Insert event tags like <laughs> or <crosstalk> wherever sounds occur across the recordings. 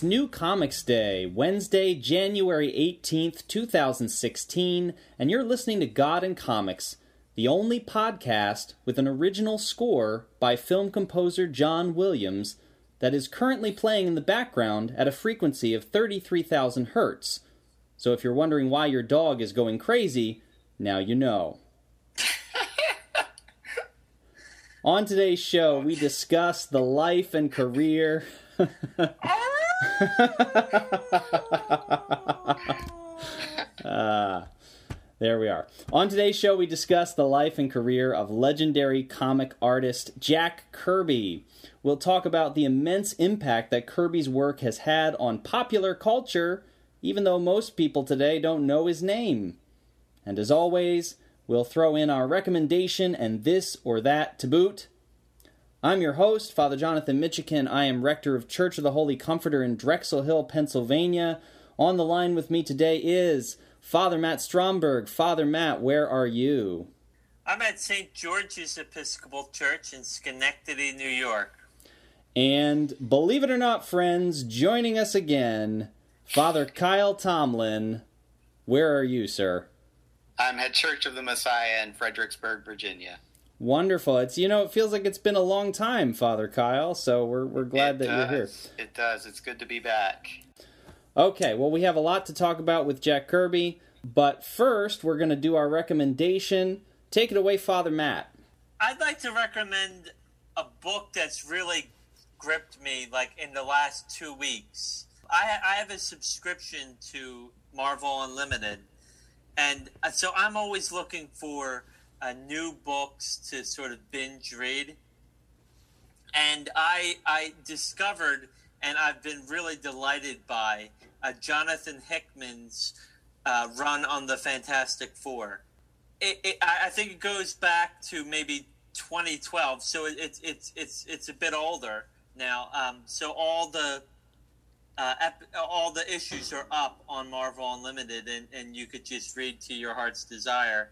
It's New Comics Day, Wednesday, January 18th, 2016, and you're listening to God and Comics, the only podcast with an original score by film composer John Williams that is currently playing in the background at a frequency of 33,000 hertz. So if you're wondering why your dog is going crazy, now you know. <laughs> On today's show, we discuss the life and career. <laughs> Ah, there we are. On today's show, we discuss the life and career of legendary comic artist Jack Kirby. We'll talk about the immense impact that Kirby's work has had on popular culture, even though most people today don't know his name. And as always, we'll throw in our recommendation and this or that to boot. I'm your host, Father Jonathan Mitchican. I am rector of Church of the Holy Comforter in Drexel Hill, Pennsylvania. On the line with me today is Father Matt Stromberg. Father Matt, where are you? I'm at St. George's Episcopal Church in Schenectady, New York. And believe it or not, friends, joining us again, Father Kyle Tomlin. Where are you, sir? I'm at Church of the Messiah in Fredericksburg, Virginia. Wonderful. It's you know, it feels like it's been a long time, Father Kyle, so we're we're glad it that does. you're here. It does. It's good to be back. Okay, well, we have a lot to talk about with Jack Kirby, but first, we're going to do our recommendation. Take it away, Father Matt. I'd like to recommend a book that's really gripped me like in the last two weeks. I, I have a subscription to Marvel Unlimited, and uh, so I'm always looking for uh, new books to sort of binge read. And I I discovered, and I've been really delighted by uh, Jonathan Hickman's uh, run on the Fantastic Four. It, it, I think it goes back to maybe 2012, so it, it's it's it's it's a bit older now. Um, so all the uh, ep- all the issues are up on Marvel Unlimited, and, and you could just read to your heart's desire.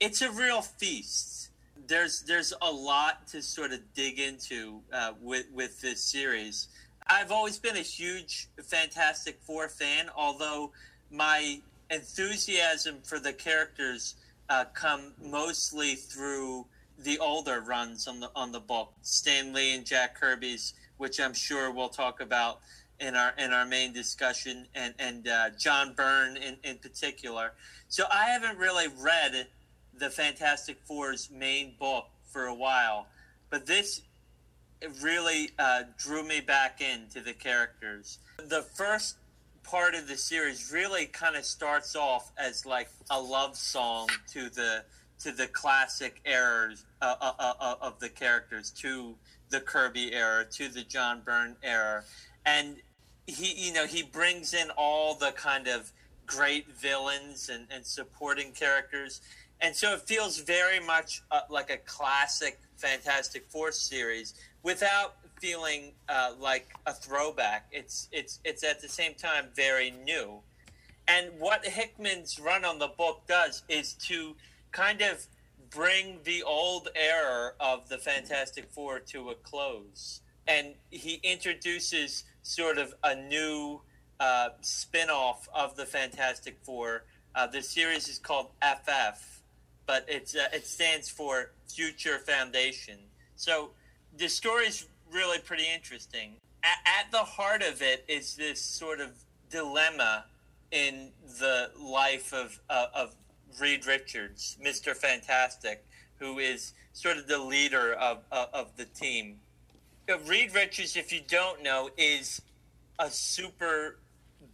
It's a real feast. There's there's a lot to sort of dig into uh, with with this series. I've always been a huge Fantastic Four fan, although my enthusiasm for the characters uh, come mostly through the older runs on the on the book, Stan Lee and Jack Kirby's, which I'm sure we'll talk about in our in our main discussion, and and uh, John Byrne in, in particular. So I haven't really read the Fantastic Four's main book for a while, but this really uh, drew me back into the characters. The first part of the series really kind of starts off as like a love song to the to the classic eras uh, uh, uh, of the characters, to the Kirby era, to the John Byrne era, and he you know he brings in all the kind of great villains and, and supporting characters and so it feels very much uh, like a classic fantastic four series without feeling uh, like a throwback. It's it's it's at the same time very new. And what hickman's run on the book does is to kind of bring the old era of the fantastic four to a close. And he introduces sort of a new uh, spin-off of the fantastic four. Uh, the series is called ff but it's uh, it stands for Future Foundation. So the story is really pretty interesting. A- at the heart of it is this sort of dilemma in the life of uh, of Reed Richards, Mister Fantastic, who is sort of the leader of of, of the team. Uh, Reed Richards, if you don't know, is a super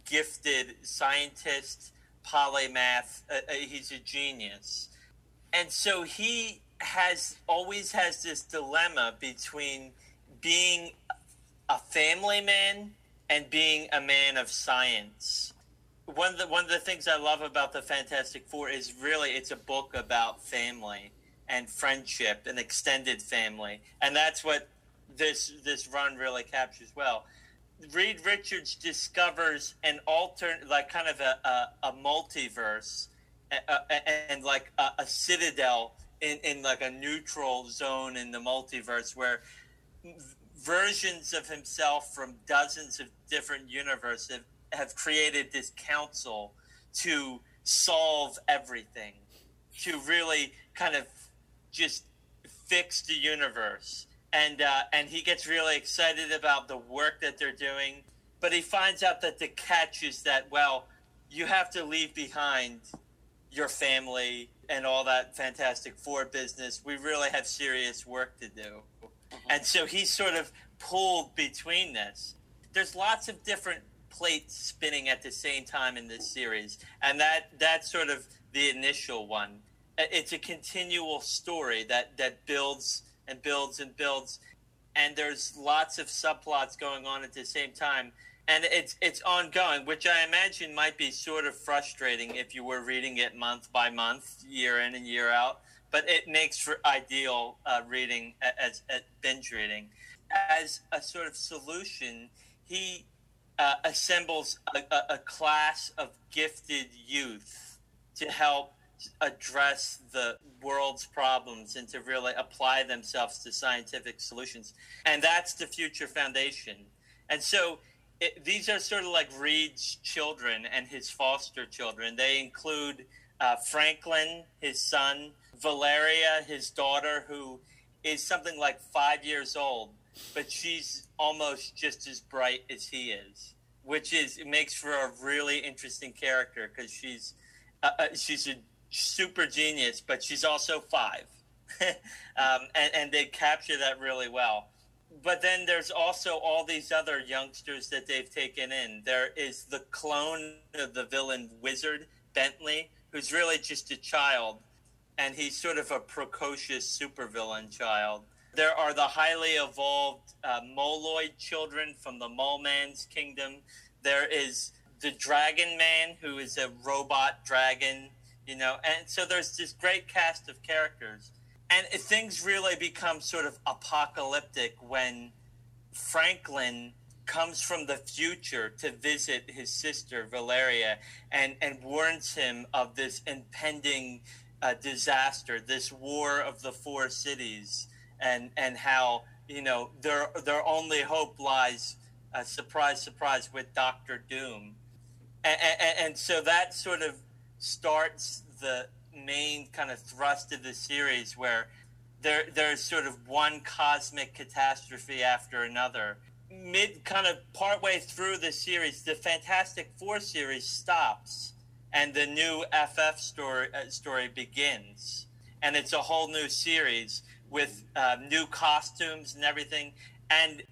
gifted scientist, polymath. Uh, uh, he's a genius and so he has always has this dilemma between being a family man and being a man of science. One of the one of the things I love about the Fantastic Four is really it's a book about family and friendship and extended family, and that's what this this run really captures well. Reed Richards discovers an alternate, like kind of a, a, a multiverse uh, and like a, a, citadel in, in like a neutral zone in the multiverse where versions of himself from dozens of different universes have, have created this council to solve everything, to really kind of just fix the universe. And uh, and he gets really excited about the work that they're doing, but he finds out that the catch is that well, you have to leave behind your family and all that Fantastic Four business. We really have serious work to do. Mm-hmm. And so he's sort of pulled between this. There's lots of different plates spinning at the same time in this series, and that that's sort of the initial one. It's a continual story that that builds and builds and builds, and there's lots of subplots going on at the same time, and it's it's ongoing, which I imagine might be sort of frustrating if you were reading it month by month, year in and year out. But it makes for ideal uh, reading as, as binge reading. As a sort of solution, he uh, assembles a, a, a class of gifted youth to help address the world's problems and to really apply themselves to scientific solutions. And that's the Future Foundation. And so it, these are sort of like Reed's children and his foster children. They include uh, Franklin, his son, Valeria, his daughter, who is something like five years old, but she's almost just as bright as he is, which is it makes for a really interesting character because she's uh, uh, she's a super genius, but she's also five, <laughs> um, and and they capture that really well but then there's also all these other youngsters that they've taken in. There is the clone of the villain wizard Bentley, who's really just a child, and he's sort of a precocious supervillain child. There are the highly evolved uh, Moloid children from the Mole Man's kingdom. There is the Dragon Man, who is a robot dragon, you know, and so there's this great cast of characters and things really become sort of apocalyptic when Franklin comes from the future to visit his sister Valeria and, and warns him of this impending uh, disaster, this war of the four cities, and and how you know their their only hope lies, uh, surprise, surprise, with Doctor Doom, and, and, and so that sort of starts the main kind of thrust of the series where there there's sort of one cosmic catastrophe after another. Mid kind of partway through the series, the Fantastic Four series stops and the new FF story uh, story begins, and it's a whole new series with uh, new costumes and everything. And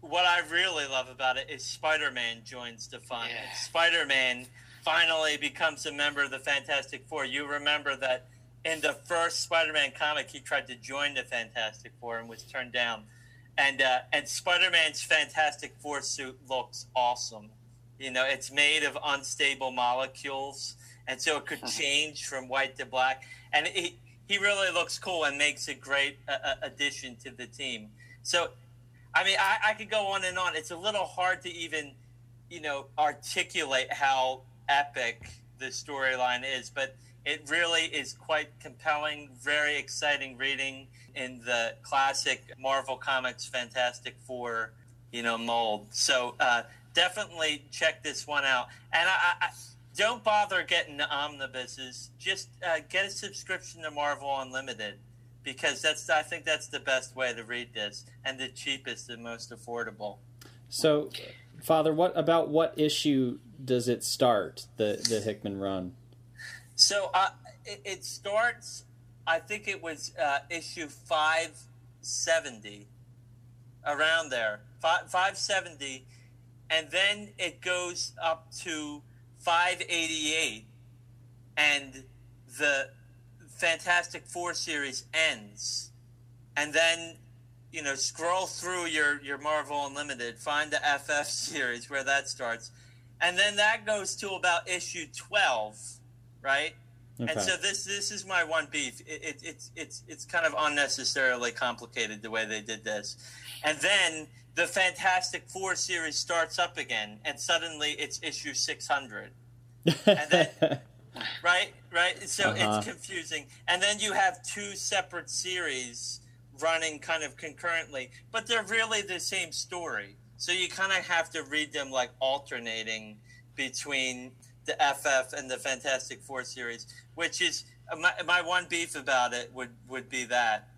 what I really love about it is Spider-Man joins the fun. Yeah. Spider-Man finally becomes a member of the Fantastic Four. You remember that in the first Spider-Man comic, he tried to join the Fantastic Four and was turned down. And uh, and Spider-Man's Fantastic Four suit looks awesome. You know, it's made of unstable molecules, and so it could <laughs> change from white to black. And he he really looks cool and makes a great uh, uh, addition to the team. So, I mean, I, I could go on and on. It's a little hard to even, you know, articulate how epic the storyline is, but it really is quite compelling, very exciting reading in the classic Marvel Comics Fantastic Four, you know, mold. So uh, definitely check this one out. And I, I don't bother getting the omnibuses. Just uh, get a subscription to Marvel Unlimited because that's I think that's the best way to read this and the cheapest and most affordable. So, Father, what about what issue does it start the the Hickman run? So uh, it, it, starts. I think it was uh, issue five seventy, around there, five seventy, and then it goes up to five eighty eight, and the Fantastic Four series ends, and then you know scroll through your your Marvel Unlimited, find the FF series where that starts, and then that goes to about issue twelve right? Okay. And so this this is my one beef. It, it, it's it's it's kind of unnecessarily complicated the way they did this, and then the Fantastic Four series starts up again, and suddenly it's issue six hundred, and then <laughs> right right. So uh-huh. it's confusing, and then you have two separate series running kind of concurrently, but they're really the same story. So you kind of have to read them like alternating between the FF and the Fantastic Four series, which is my, my one beef about it would, would be that.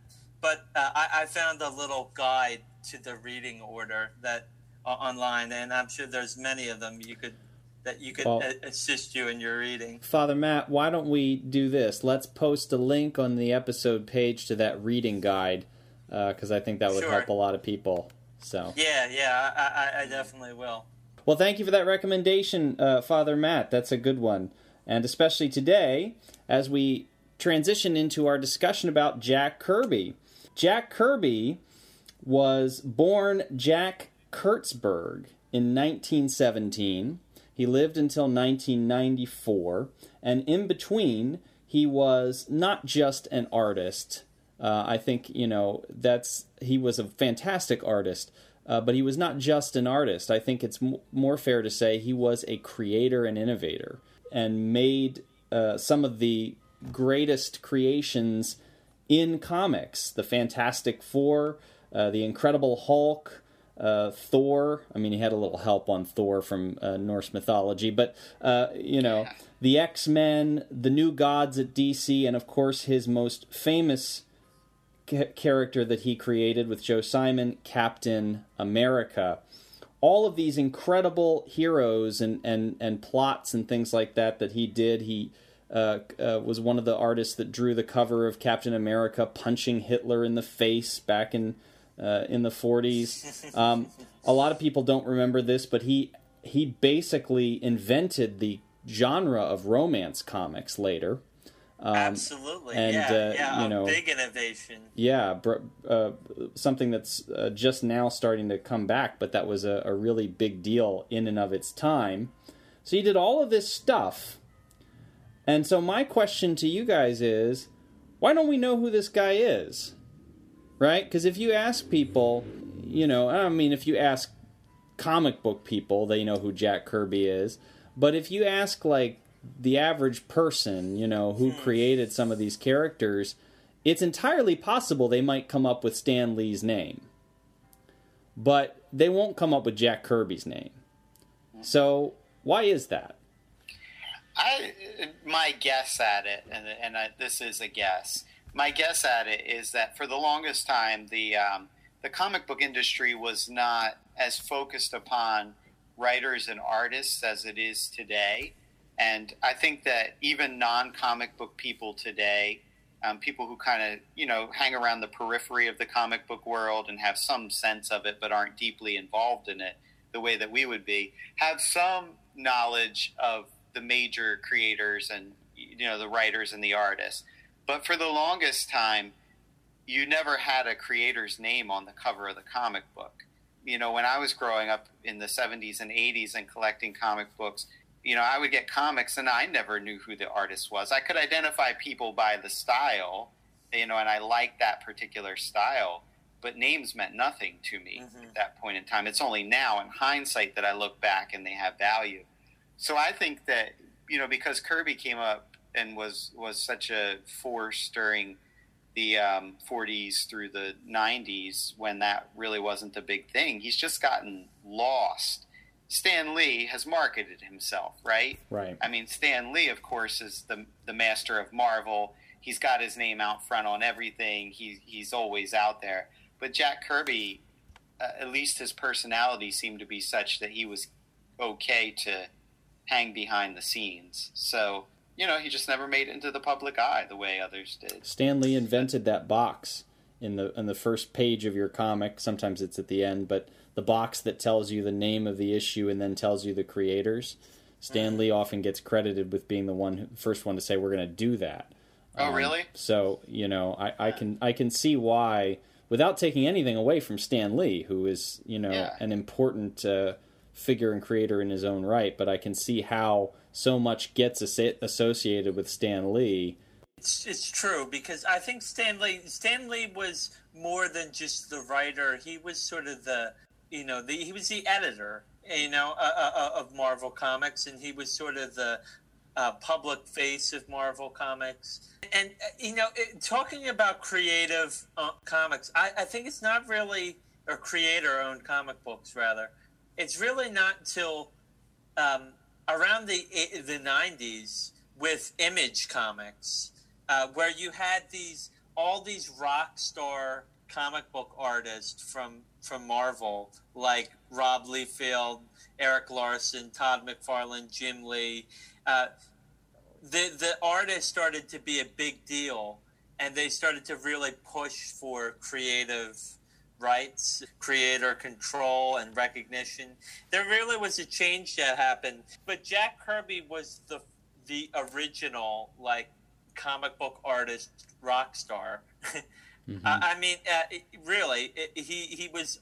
But uh, I, I found a little guide to the reading order that uh, online, and I'm sure there's many of them you could that you could Well- a- assist you in your reading. Father Matt, why don't we do this? Let's post a link on the episode page to that reading guide because I think that would Sure. help a lot of people. So, Yeah, yeah, I, I, I definitely will. well, thank you for that recommendation, uh, Father Matt. That's a good one, and especially today as we transition into our discussion about Jack Kirby. Jack Kirby was born Jack Kurtzberg in 1917. He lived until 1994, and in between, he was not just an artist. Uh, I think you know that's he was a fantastic artist, uh, but he was not just an artist. I think it's m- more fair to say he was a creator and innovator, and made uh, some of the greatest creations in comics: the Fantastic Four, uh, the Incredible Hulk, uh, Thor. I mean, he had a little help on Thor from uh, Norse mythology, but uh, you know, the X Men, the New Gods at DC, and of course his most famous character that he created with Joe Simon, Captain America. All of these incredible heroes and, and, and plots and things like that that he did. He uh, uh, was one of the artists that drew the cover of Captain America punching Hitler in the face back in uh, in the 40s. Um, a lot of people don't remember this, but he he basically invented the genre of romance comics later. Absolutely, Um, and, yeah, uh, yeah, you a know- big innovation. Yeah, br- uh, something that's uh, just now starting to come back, but that was a, a really big deal in and of its time. So he did all of this stuff. And so my question to you guys is why don't we know who this guy is? Right? Because if you ask people, you know, I mean, if you ask comic book people, they know who Jack Kirby is. But if you ask, like, the average person, you know, who created some of these characters, it's entirely possible they might come up with Stan Lee's name. But they won't come up with Jack Kirby's name. So, why is that? I my guess at it, and and I, this is a guess. My guess at it is that for the longest time, the um, the comic book industry was not as focused upon writers and artists as it is today. And I think that even non comic book people today, um, people who kind of you know hang around the periphery of the comic book world and have some sense of it, but aren't deeply involved in it the way that we would be, have some knowledge of the major creators and you know the writers and the artists. But for the longest time, you never had a creator's name on the cover of the comic book. You know, when I was growing up in the 70s and 80s and collecting comic books, you know, I would get comics and I never knew who the artist was. I could identify people by the style, you know, and I liked that particular style, but names meant nothing to me Mhm. at that point in time. It's only now in hindsight that I look back and they have value. So I think that, you know, because Kirby came up and was was such a force during the um, 40s through the 90s when that really wasn't a big thing. He's just gotten lost. Stan Lee has marketed himself, right? Right. I mean, Stan Lee, of course, is the the master of Marvel. He's got his name out front on everything. He he's always out there. But Jack Kirby, uh, at least his personality seemed to be such that he was okay to hang behind the scenes. So you know, he just never made it into the public eye the way others did. Stan Lee invented that box in the in the first page of your comic. Sometimes it's at the end, but the box that tells you the name of the issue and then tells you the creators. Stan Lee often gets credited with being the one who, first one to say we're going to do that. Oh, Um, really? So you know, I, I can I can see why, without taking anything away from Stan Lee, who is you know Yeah. an important uh, figure and creator in his own right, but I can see how so much gets asso- associated with Stan Lee. It's, it's true because I think Stan Lee Stanley was more than just the writer. He was sort of the you know the he was the editor you know uh, uh, of Marvel Comics, and he was sort of the uh, public face of Marvel Comics. And, uh, you know, it, talking about creative uh, comics, I, I, think it's not really, or creator owned comic books, rather. It's really not until um, around the, the 90s with Image Comics, uh, where you had these all these rock star comic book artists from from Marvel, like Rob Liefeld, Erik Larsen, Todd McFarlane, Jim Lee. Uh, the the artists started to be a big deal, and they started to really push for creative rights, creator control, and recognition. There really was a change that happened, but Jack Kirby was the the original like comic book artist rock star. <laughs> mm-hmm. I, I, mean, uh, really, it, he he was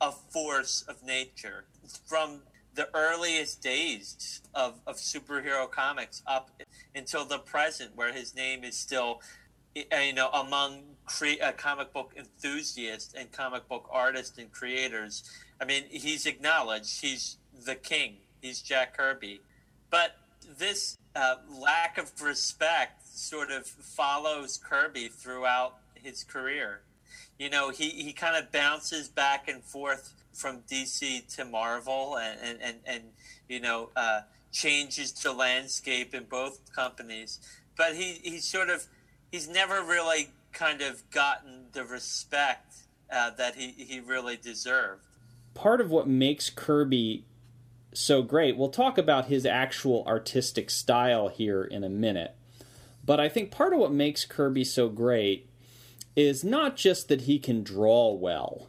a force of nature from the earliest days of, of superhero comics up until the present, where his name is still, uh, you know, among cre- uh, comic book enthusiasts and comic book artists and creators. I mean, he's acknowledged. He's the king. He's Jack Kirby. But this uh, lack of respect sort of follows Kirby throughout his career. You know, he, he kind of bounces back and forth from DC to Marvel and, and, and, and you know, uh, changes the landscape in both companies. But he, he sort of, he's never really kind of gotten the respect uh, that he, he really deserved. Part of what makes Kirby so great, we'll talk about his actual artistic style here in a minute. But I think part of what makes Kirby so great is not just that he can draw well.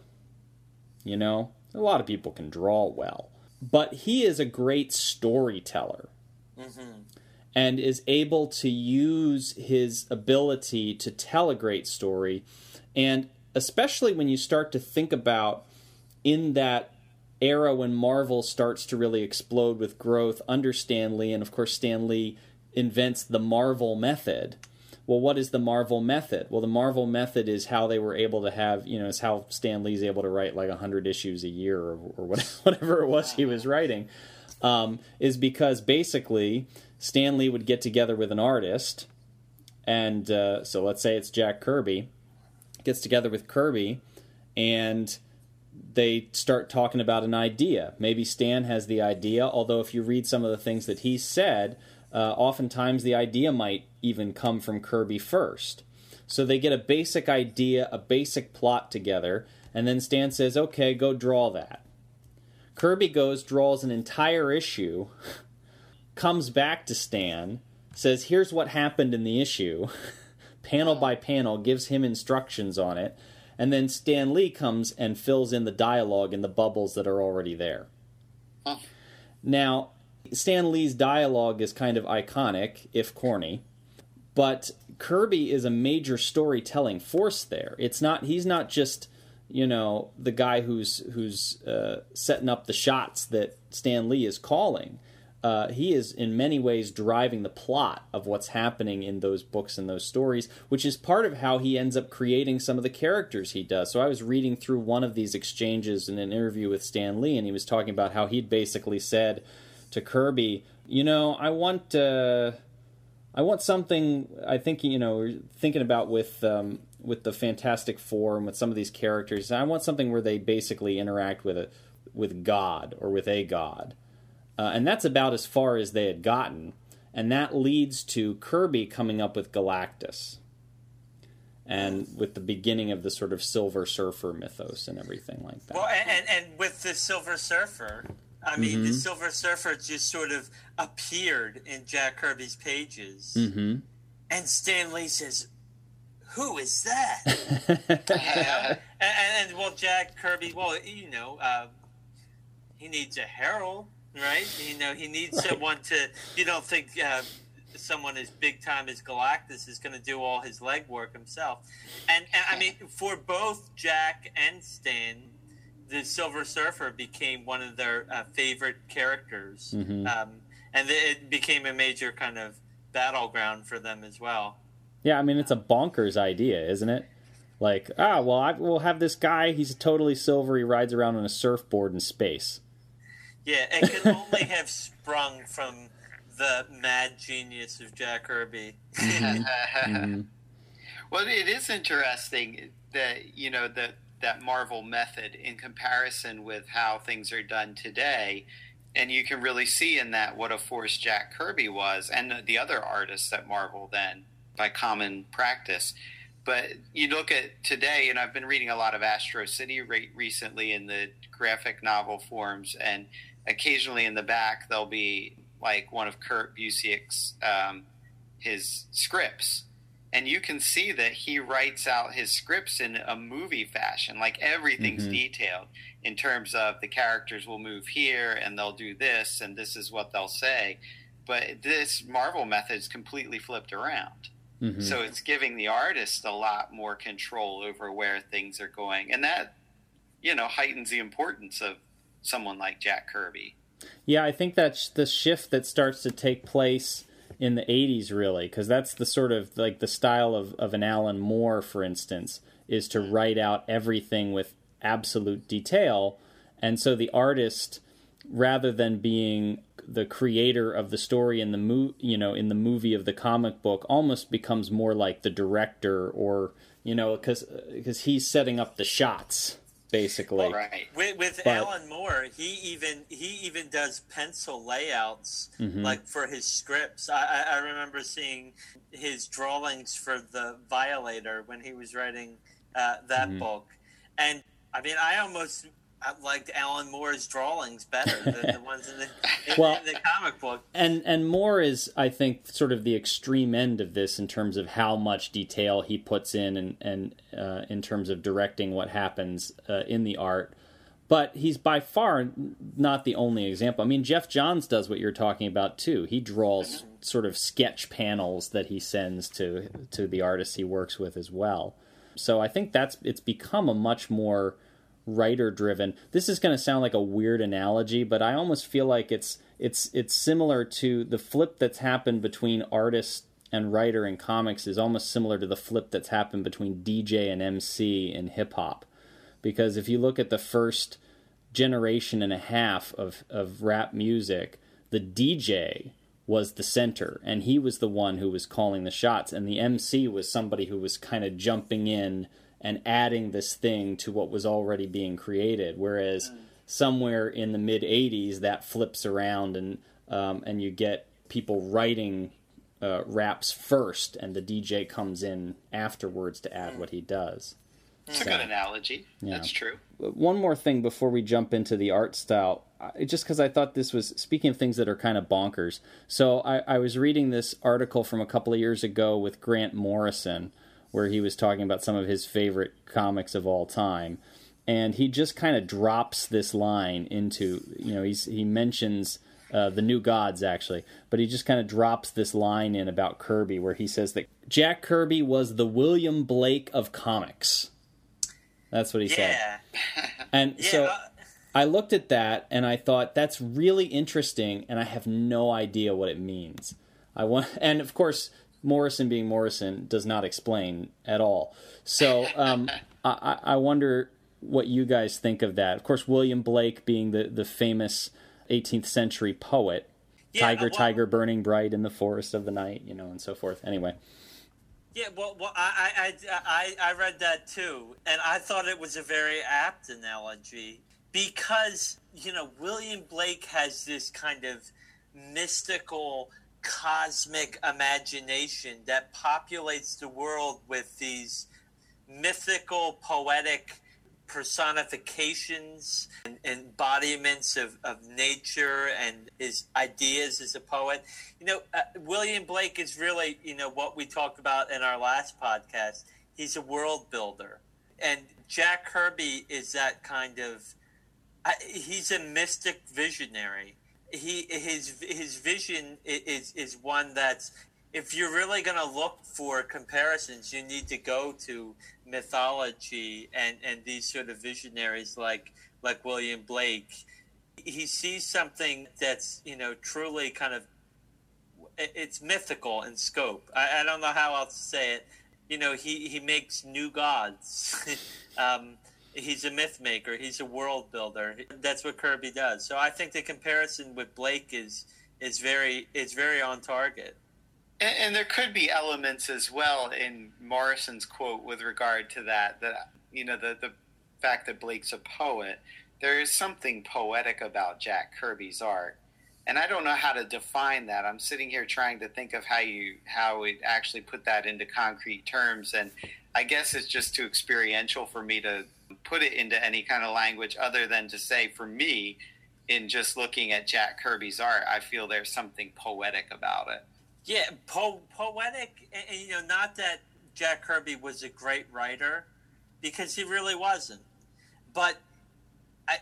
You know, a lot of people can draw well, but he is a great storyteller. Mm-hmm. And is able to use his ability to tell a great story. And especially when you start to think about in that era when Marvel starts to really explode with growth under Stan Lee, and of course, Stan Lee invents the Marvel method. Well, what is the Marvel method? Well, the Marvel method is how they were able to have, you know, it's how Stan Lee's able to write like 100 issues a year or, or <laughs> whatever it was he was writing, um, is because basically Stan Lee would get together with an artist, and uh, so let's say it's Jack Kirby, gets together with Kirby, and they start talking about an idea. Maybe Stan has the idea, although if you read some of the things that he said, uh, oftentimes the idea might even come from Kirby first. So they get a basic idea, a basic plot together, and then Stan says, okay, go draw that. Kirby goes, draws an entire issue, <laughs> comes back to Stan, says, here's what happened in the issue, <laughs> panel by panel, gives him instructions on it, and then Stan Lee comes and fills in the dialogue and the bubbles that are already there. Now, Stan Lee's dialogue is kind of iconic, if corny, but Kirby is a major storytelling force there. It's not he's not just you know the guy who's who's uh, setting up the shots that Stan Lee is calling uh, he is in many ways driving the plot of what's happening in those books and those stories, which is part of how he ends up creating some of the characters he does. So I was reading through one of these exchanges in an interview with Stan Lee, and he was talking about how he'd basically said to Kirby, "You know, I want." Uh, I want something. I think you know, thinking about with um, with the Fantastic Four and with some of these characters. I want something where they basically interact with a with God or with a God, uh, and that's about as far as they had gotten. And that leads to Kirby coming up with Galactus. And with the beginning of the sort of Silver Surfer mythos and everything like that. Well, and, and with the Silver Surfer, I mean, mm-hmm. the Silver Surfer just sort of appeared in Jack Kirby's pages. Mm-hmm. And Stan Lee says, Who is that? <laughs> and, and, and, well, Jack Kirby, well, you know, uh, he needs a herald right? You know, he needs right. someone to. You don't think uh, someone as big time as Galactus is going to do all his legwork himself? And, and I mean, for both Jack and Stan, the Silver Surfer became one of their uh, favorite characters, mm-hmm. um, and it became a major kind of battleground for them as well. Yeah, I mean, it's a bonkers idea, isn't it? Like, ah, well, I, we'll have this guy. He's totally silver. He rides around on a surfboard in space. Yeah, it can only <laughs> have sprung from the mad genius of Jack Kirby. Mhm. <laughs> Well, it is interesting that you know that that Marvel method in comparison with how things are done today, and you can really see in that what a force Jack Kirby was, and the other artists at Marvel then by common practice. But you look at today, and I've been reading a lot of Astro City re- recently in the graphic novel forms, and occasionally in the back there'll be like one of Kurt Busiek's um, his scripts and you can see that he writes out his scripts in a movie fashion like everything's Mhm. detailed in terms of the characters will move here and they'll do this and this is what they'll say but this marvel method is completely flipped around Mhm. so it's giving the artist a lot more control over where things are going and that you know heightens the importance of someone like jack kirby Yeah, I think that's the shift that starts to take place in the 80s, really, because that's the sort of like the style of, of an Alan Moore, for instance, is to mm-hmm. write out everything with absolute detail. And so the artist, rather than being the creator of the story in the mo- you know in the movie of the comic book almost becomes more like the director or you know because because he's setting up the shots basically. Right. With, with But- Alan Moore, he even does pencil layouts Mhm. like for his scripts. I, I, remember seeing his drawings for the Violator when he was writing uh, that Mhm. book, and I mean, I almost I liked Alan Moore's drawings better than the <laughs> ones in the in, Well- in the comic book. and and Moore is I think sort of the extreme end of this in terms of how much detail he puts in and and uh, in terms of directing what happens uh, in the art. But he's by far not the only example. I mean, Geoff Johns does what you're talking about too. He draws sort of sketch panels that he sends to to the artists he works with as well. So I think that's it's become a much more writer driven. This is going to sound like a weird analogy, but I almost feel like it's it's it's similar to the flip that's happened between artist and writer in comics is almost similar to the flip that's happened between DJ and MC in hip hop. Because if you look at the first generation and a half of, of rap music, the DJ was the center and he was the one who was calling the shots and the MC was somebody who was kind of jumping in and adding this thing to what was already being created. Whereas somewhere in the mid 80s that flips around and um, and you get people writing uh, raps first and the DJ comes in afterwards to add what he does it's a good analogy. Yeah. that's true. One more thing before we jump into the art style just because i thought this was speaking of things that are kind of bonkers so I, I was reading this article from a couple of years ago with grant morrison where he was talking about some of his favorite comics of all time and he just kind of drops this line into you know he's he mentions uh, the new gods actually but he just kind of drops this line in about kirby where he says that jack kirby was the william blake of comics that's what he said <laughs> and yeah. so uh, I looked at that and I thought that's really interesting, and I have no idea what it means. I want, <laughs> and of course, Morrison being Morrison does not explain at all. So um, <laughs> I, I I wonder what you guys think of that. Of course, William Blake being the the famous 18th century poet, Yeah, tiger, well- tiger, burning bright in the forest of the night, you know, and so forth. Anyway, Yeah, well, well I, I, I, I read that too, and I thought it was a very apt analogy because, you know, William Blake has this kind of mystical, cosmic imagination that populates the world with these mythical, poetic personifications and embodiments of, of nature and his ideas as a poet. You know, uh, William Blake is really, you know, what we talked about in our last podcast. He's a world builder. And Jack Kirby is that kind of, I, he's a mystic visionary. He his his vision is is one that's if you're really going to look for comparisons, you need to go to mythology and, and these sort of visionaries like like William Blake. He sees something that's you know truly kind of it's mythical in scope. I, I don't know how else to say it. You know, he he makes new gods. <laughs> um, he's a myth maker. He's a world builder. That's what Kirby does. So I think the comparison with Blake is is very is very on target. And, and, there could be elements as well in Morrison's quote with regard to that. That you know the the fact that Blake's a poet. There is something poetic about Jack Kirby's art, and I don't know how to define that. I'm sitting here trying to think of how you how we actually put that into concrete terms, and I guess it's just too experiential for me to put it into any kind of language other than to say for me in just looking at Jack Kirby's art, I feel there's something poetic about it. Yeah, po- poetic, and, you know, not that Jack Kirby was a great writer, because he really wasn't, but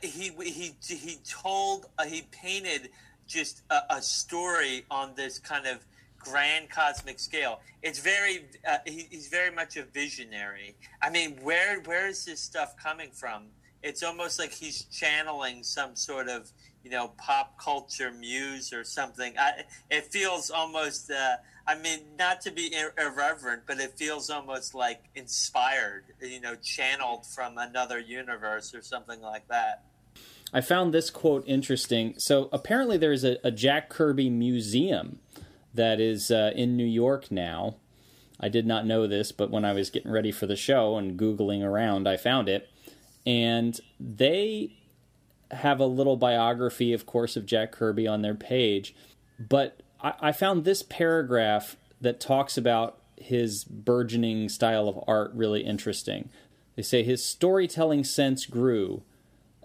he he he told uh, he painted just a, a, story on this kind of grand cosmic scale. It's very uh, he, he's very much a visionary. I mean, where where is this stuff coming from? it's almost like he's channeling some sort of you know pop culture muse or something. I, it feels almost. Uh, I mean, not to be ir- irreverent, but it feels almost like inspired. You know, channeled from another universe or something like that. I found this quote interesting. So apparently, there's a, a Jack Kirby museum that is uh, in New York now. I did not know this, but when I was getting ready for the show and googling around, I found it and they have a little biography, of course, of Jack Kirby on their page. But I, I found this paragraph that talks about his burgeoning style of art really interesting. They say his storytelling sense grew,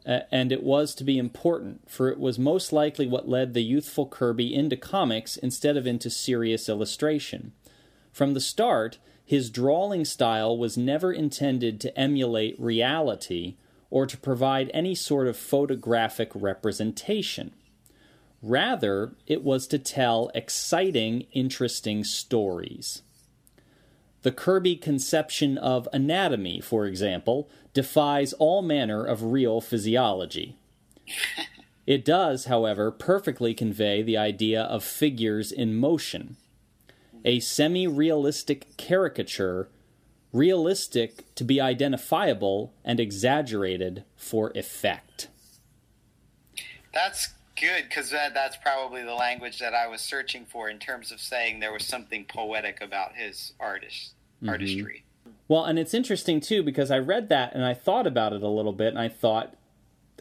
uh, and it was to be important, for it was most likely what led the youthful Kirby into comics instead of into serious illustration. From the start, his drawing style was never intended to emulate reality or to provide any sort of photographic representation. Rather, it was to tell exciting, interesting stories. The Kirby conception of anatomy, for example, defies all manner of real physiology. It does, however, perfectly convey the idea of figures in motion a semi realistic caricature, realistic to be identifiable, and exaggerated for effect. That's good because that, that's probably the language that I was searching for in terms of saying there was something poetic about his artist mm-hmm. artistry. Well, and it's interesting too because I read that and I thought about it a little bit, and I thought,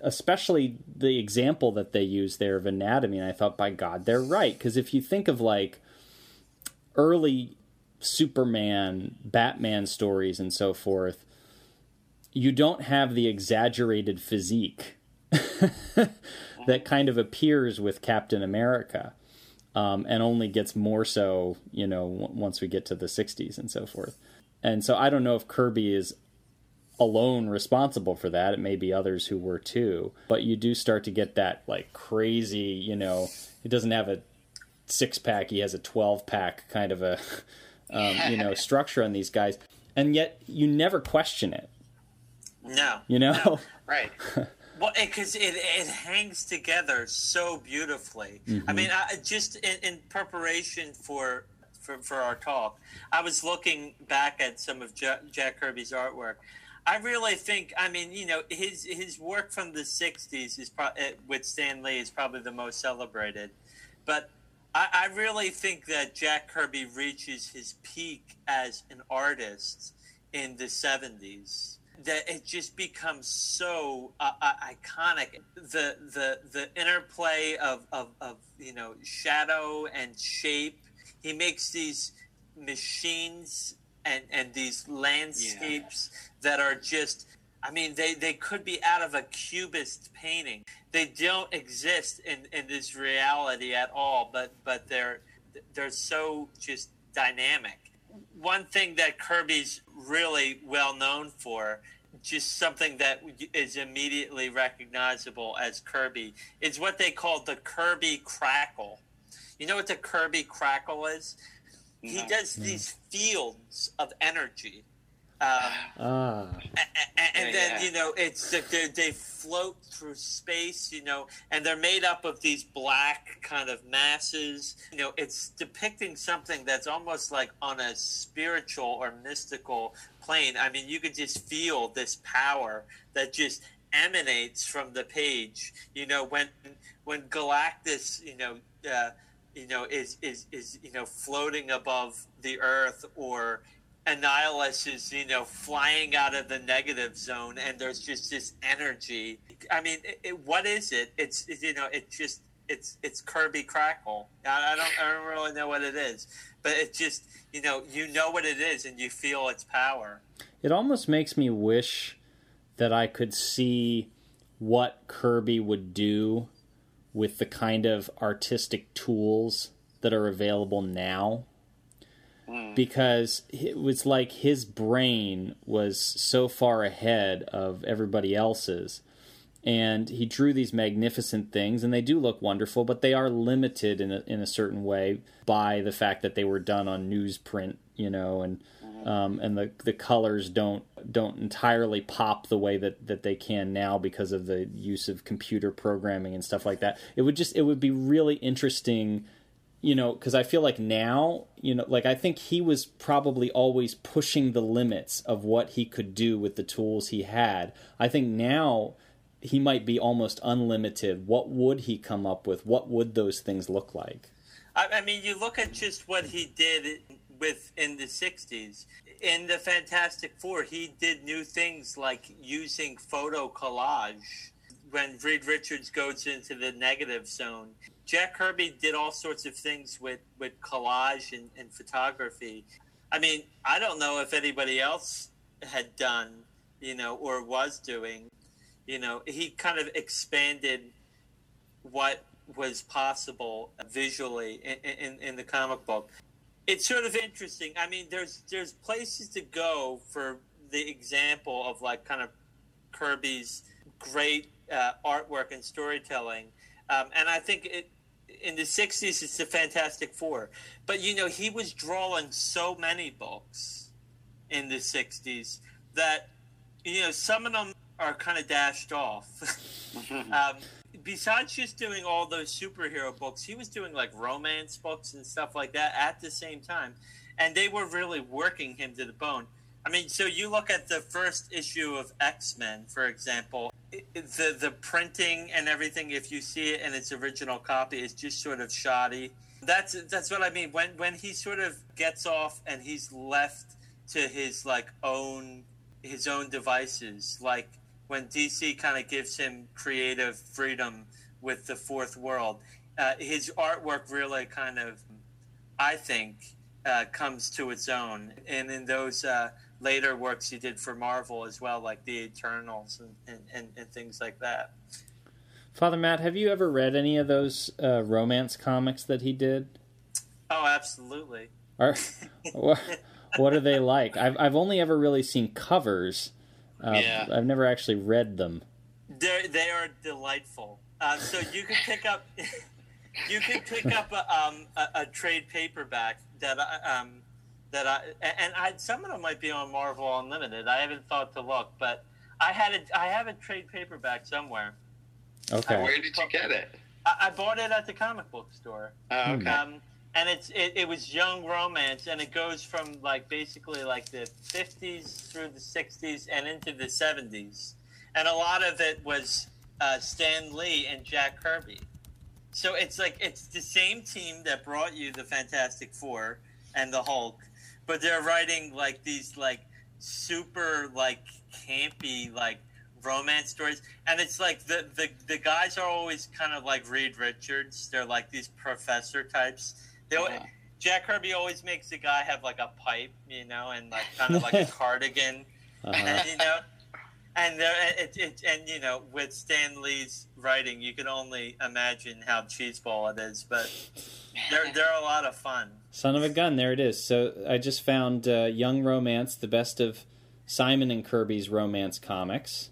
especially the example that they use there of anatomy, and I thought, by God, they're right. Because if you think of like early Superman, Batman stories, and so forth, you don't have the exaggerated physique <laughs> that kind of appears with Captain America, um, and only gets more so, you know, w- once we get to the '60s and so forth. And so I don't know if Kirby is alone responsible for that. It may be others who were too, but you do start to get that like crazy, you know. He doesn't have a six pack. He has a twelve pack kind of a <laughs> um, you know <laughs> structure on these guys, and yet you never question it. No, you know, no. right. <laughs> Well, because it, it hangs together so beautifully. Mm-hmm. I mean, I, just in, in, preparation for, for for our talk, I was looking back at some of Jack Kirby's artwork. I really think, I mean, you know, his his work from the '60s is pro- eh, with Stan Lee is probably the most celebrated, but I, I really think that Jack Kirby reaches his peak as an artist in the 70s that it just becomes so uh, uh, iconic the the the interplay of, of, of you know shadow and shape he makes these machines and and these landscapes yeah. that are just I mean, they, they could be out of a cubist painting. They don't exist in, in this reality at all, but but they're they're so just dynamic. One thing that Kirby's really well known for, just something that is immediately recognizable as Kirby, is what they call the Kirby crackle. You know what the Kirby crackle is? He does these fields of energy um, ah. and, and, then yeah. you know it's they, they float through space, you know, and they're made up of these black kind of masses. You know, it's depicting something that's almost like on a spiritual or mystical plane. I mean, you could just feel this power that just emanates from the page. You know, when when Galactus, you know, uh, you know, is is is you know floating above the Earth, or Annihilus is you know flying out of the negative zone, and there's just this energy. I mean, it, it, what is it? It's it, you know, it just it's it's Kirby Crackle. I, I don't I don't really know what it is, but it just you know you know what it is, and you feel its power. It almost makes me wish that I could see what Kirby would do with the kind of artistic tools that are available now because it was like his brain was so far ahead of everybody else's. And he drew these magnificent things and they do look wonderful but they are limited in a, in a certain way by the fact that they were done on newsprint you know and um, and the the colors don't don't entirely pop the way that that they can now because of the use of computer programming and stuff like that. It would just it would be really interesting you know because i feel like now you know like i think he was probably always pushing the limits of what he could do with the tools he had i think now he might be almost unlimited what would he come up with what would those things look like I, mean, you look at just what he did with in the '60s. In the Fantastic Four, he did new things like using photo collage. When Reed Richards goes into the negative zone, Jack Kirby did all sorts of things with with collage and, and photography. I mean, I don't know if anybody else had done, you know, or was doing. You know, he kind of expanded what was possible visually in, in, in the comic book. It's sort of interesting. I mean, there's there's places to go for the example of like kind of Kirby's great uh, artwork and storytelling, um, and I think it in the '60s it's the Fantastic Four. But you know, he was drawing so many books in the '60s that you know some of them are kind of dashed off. <laughs> um, besides just doing all those superhero books, he was doing like romance books and stuff like that at the same time, and they were really working him to the bone. I mean, so you look at the first issue of X Men, for example, the the printing and everything. If you see it in its original copy, is just sort of shoddy. That's that's what I mean. When when he sort of gets off and he's left to his like own his own devices, like when DC kind of gives him creative freedom with the fourth world, uh, his artwork really kind of, I think, uh, comes to its own. And in those uh, later works he did for Marvel as well, like the Eternals and, and, and, and things like that. Father Matt, have you ever read any of those uh, romance comics that he did? Oh, absolutely. Are, <laughs> what are they like? I've I've only ever really seen covers. Uh, Yeah. I've never actually read them. They're, they are delightful. Uh, so you can pick up, <laughs> you can pick up a, um, a, a trade paperback that I, um, that I and I some of them might be on Marvel Unlimited. I haven't thought to look, but I had a I have a trade paperback somewhere. Okay. Where did you get it? I, I bought it at the comic book store. Oh, okay. Um, and it's it, it was young romance, and it goes from like basically like the fifties through the sixties and into the seventies, and a lot of it was uh, Stan Lee and Jack Kirby. So it's like it's the same team that brought you the Fantastic Four and the Hulk, but they're writing like these like super like campy like romance stories. And it's like the, the the guys are always kind of like Reed Richards. They're like these professor types. They Uh-huh. Jack Kirby always makes the guy have like a pipe you know and like <laughs> kind of like a cardigan. Uh-huh. and you know and there it, it and you know with Stan Lee's writing you can only imagine how cheeseball it is but they're they're a lot of fun Son of a gun, there it is. So I just found uh, Young Romance, the best of Simon and Kirby's romance comics.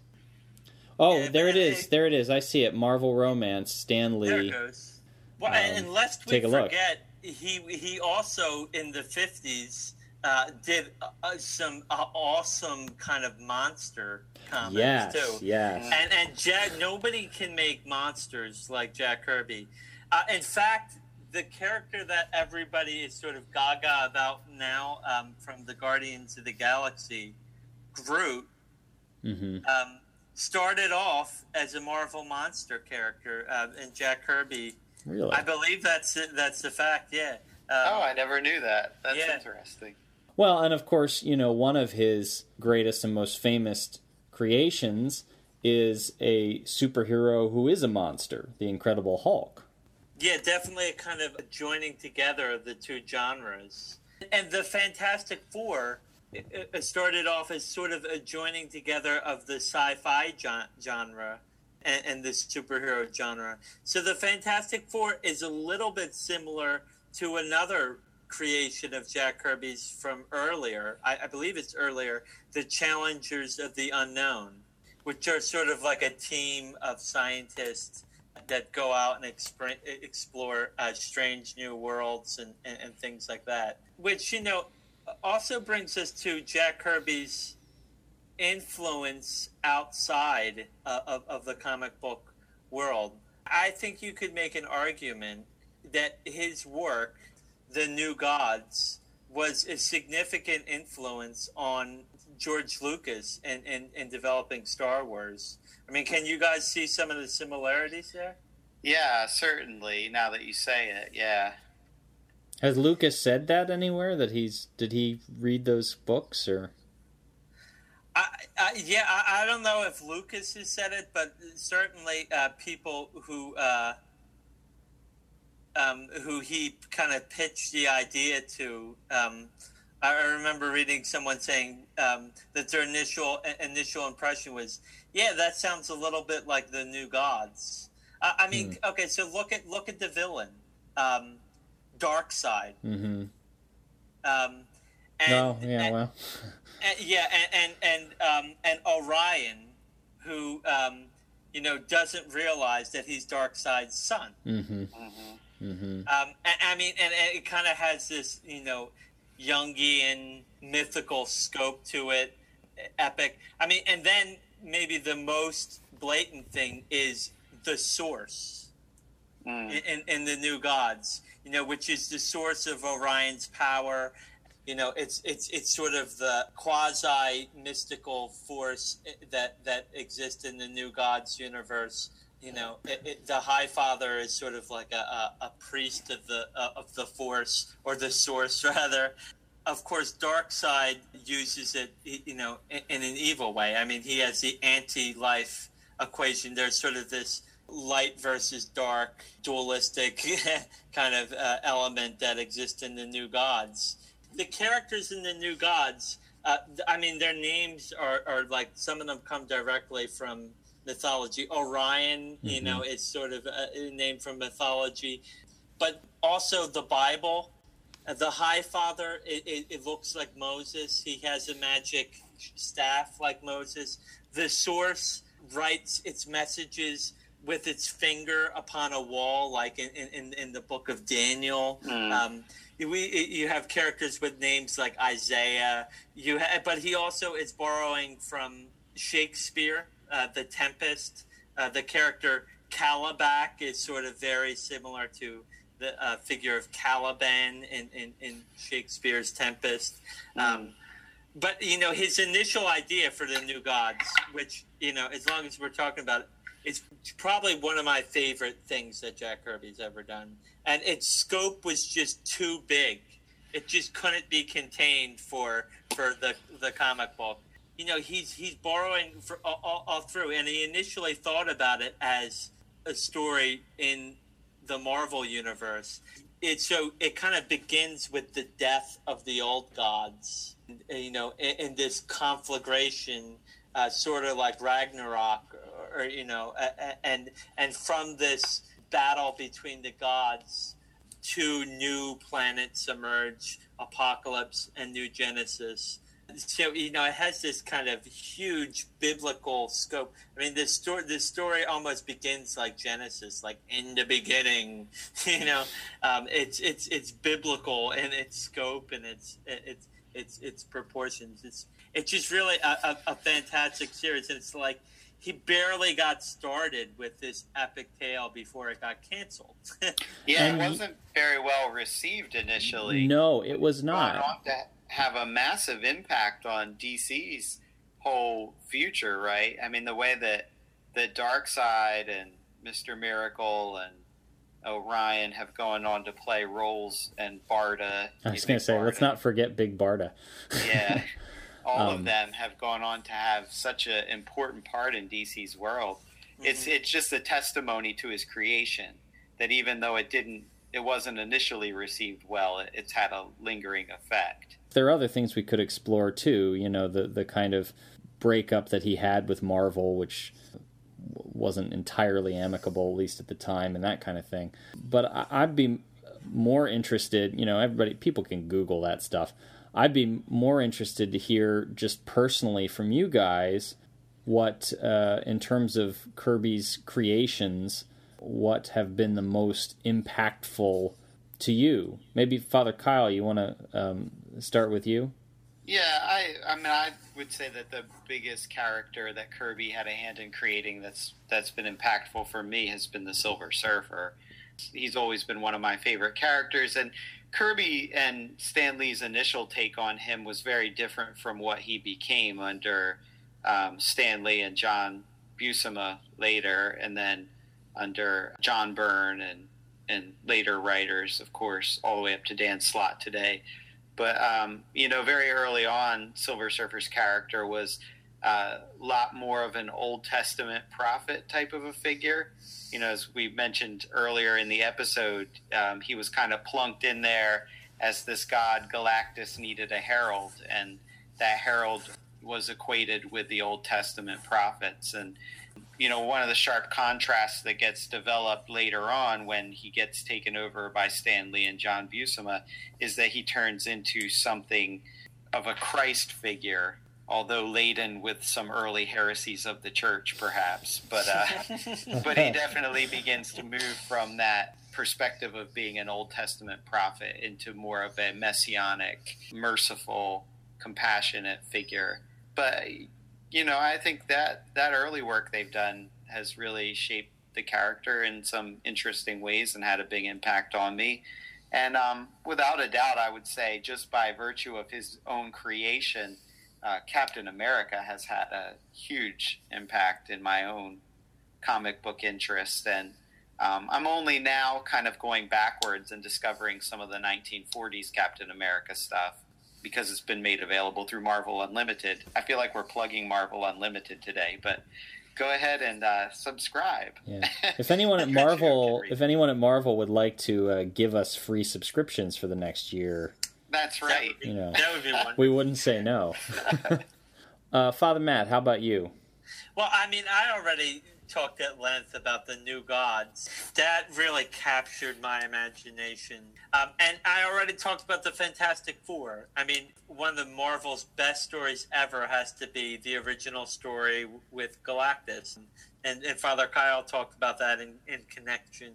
Oh, Yeah, there it is. There it is. I see it. Marvel Romance, Stan There it Lee. goes. Well, Um, and lest we take a look. forget, he he also in the fifties uh, did uh, some uh, awesome kind of monster comics Yes, too. yes. And and Jack, nobody can make monsters like Jack Kirby. Uh, in fact, the character that everybody is sort of gaga about now um, from the Guardians of the Galaxy, Groot, hmm um, started off as a Marvel monster character uh, in Jack Kirby. Really? I believe that's that's the fact. Yeah. Um, oh, I never knew that. That's Yeah. interesting. Well, and of course, you know, one of his greatest and most famous creations is a superhero who is a monster, the Incredible Hulk. Yeah, definitely a kind of joining together of the two genres. And the Fantastic Four it, it started off as sort of a joining together of the sci-fi genre and, and the superhero genre. So the Fantastic Four is a little bit similar to another creation of Jack Kirby's from earlier. I, I believe it's earlier, the Challengers of the Unknown, which are sort of like a team of scientists that go out and expre- explore uh, strange new worlds and, and, and things like that. Which, you know, also brings us to Jack Kirby's influence outside uh, of, of the comic book world. I think you could make an argument that his work, The New Gods, was a significant influence on George Lucas in, in, in developing Star Wars. I mean, can you guys see some of the similarities there? Yeah, certainly. Now that you say it, yeah. Has Lucas said that anywhere? That he's did he read those books or? I, I, yeah, I, I don't know if Lucas has said it, but certainly uh, people who uh, um, who he kind of pitched the idea to. Um, I remember reading someone saying um, that their initial initial impression was, "Yeah, that sounds a little bit like the New Gods." I, I mean, okay, so look at look at the villain, um, Darkseid. Mm-hmm. Um, and, No, yeah, and- well, <laughs> and, yeah, and and and, um, and Orion, who um, you know doesn't realize that he's Darkseid's son. mm-hmm, hmm mm-hmm. Um, and, I mean, and, and it kind of has this you know Jungian mythical scope to it, epic. I mean, and then maybe the most blatant thing is the source Mm. in, in, in the new gods you know which is the source of orion's power you know it's it's it's sort of the quasi mystical force that that exists in the new gods universe you know it, it, the Highfather is sort of like a, a, a priest of the uh, of the force or the source <laughs> rather. Of course Darkseid uses it you know in, in an evil way. I mean he has the anti-life equation. There's sort of this light versus dark dualistic <laughs> kind of uh, element that exists in the new gods. The characters in the new gods uh, i mean their names are, are like some of them come directly from mythology orion you Mhm. know it's sort of a, a name from mythology but also the bible uh, the high father it, it, it looks like moses he has a magic staff like moses the source writes its messages with its finger upon a wall like in, in, in the book of daniel Mm. um, we you have characters with names like Isaiah. You ha- but he also is borrowing from Shakespeare, uh, The Tempest. Uh, the character Kalibak is sort of very similar to the uh, figure of Caliban in, in, in Shakespeare's Tempest. Um, but you know his initial idea for the new gods, which you know, as long as we're talking about it, it's probably one of my favorite things that Jack Kirby's ever done. And its scope was just too big. It just couldn't be contained for for the the comic book. You know, he's he's borrowing for all, all, through, and he initially thought about it as a story in the Marvel universe. It so it kind of begins with the death of the old gods. You know, in, in this conflagration, uh, sort of like Ragnarok, or, or you know, and and from this battle between the gods, two new planets emerge: Apokolips and New Genesis. So you know, it has this kind of huge biblical scope. I mean, this story, this story almost begins like Genesis, like in the beginning. <laughs> You know, um, it's it's it's biblical in its scope and its its its its proportions. It's it's just really a, a, a fantastic series, and it's like he barely got started with this epic tale before it got canceled. <laughs> Yeah, And it wasn't very well received initially. no, it was Gone not. On to have a massive impact on DC's whole future, right? I mean, the way that the Darkseid and Mister Miracle and Orion have gone on to play roles and Barda. I was going to say, Barda. let's not forget Big Barda. yeah, <laughs> all um, of them have gone on to have such an important part in DC's world. Mm-hmm. It's it's just a testimony to his creation that even though it didn't, it wasn't initially received well, it, it's had a lingering effect. There are other things we could explore too. You know, the the kind of breakup that he had with Marvel, which wasn't entirely amicable, at least at the time, and that kind of thing. But I'd be more interested, you know, everybody, people can Google that stuff. I'd be more interested to hear just personally from you guys what, uh, in terms of Kirby's creations, what have been the most impactful to you? Maybe Father Kyle, you want to um, start with you? Yeah, I I mean I would say that the biggest character that Kirby had a hand in creating that's that's been impactful for me has been the Silver Surfer. He's always been one of my favorite characters and Kirby and Stan Lee's initial take on him was very different from what he became under um, Stan Lee and John Buscema later, and then under John Byrne and and later writers, of course, all the way up to Dan Slott today. But um, you know, very early on, Silver Surfer's character was a uh, lot more of an Old Testament prophet type of a figure. You know, as we mentioned earlier in the episode, um, he was kind of plunked in there as this god Galactus needed a herald, and that herald was equated with the Old Testament prophets. And you know, one of the sharp contrasts that gets developed later on when he gets taken over by Stan Lee and John Buscema is that he turns into something of a Christ figure, although laden with some early heresies of the church, perhaps. But uh, <laughs> but he definitely begins to move from that perspective of being an Old Testament prophet into more of a messianic, merciful, compassionate figure. But you know, I think that that early work they've done has really shaped the character in some interesting ways and had a big impact on me. And um, without a doubt, I would say just by virtue of his own creation, uh, Captain America has had a huge impact in my own comic book interest. And um, I'm only now kind of going backwards and discovering some of the 1940s Captain America stuff because it's been made available through Marvel Unlimited. I feel like we're plugging Marvel Unlimited today, but go ahead and uh, subscribe. Yeah. <laughs> If anyone at Marvel, if anyone at Marvel would like to uh, give us free subscriptions for the next year, that's right. That you know, that would be one. We wouldn't say no. <laughs> <laughs> uh, Father Matt, how about you? Well, I mean, I already talked at length about the new gods. That really captured my imagination. Um, and I already talked about the Fantastic Four. I mean, one of the Marvel's best stories ever has to be the original story with Galactus. And, and Father Kyle talked about that in, in connection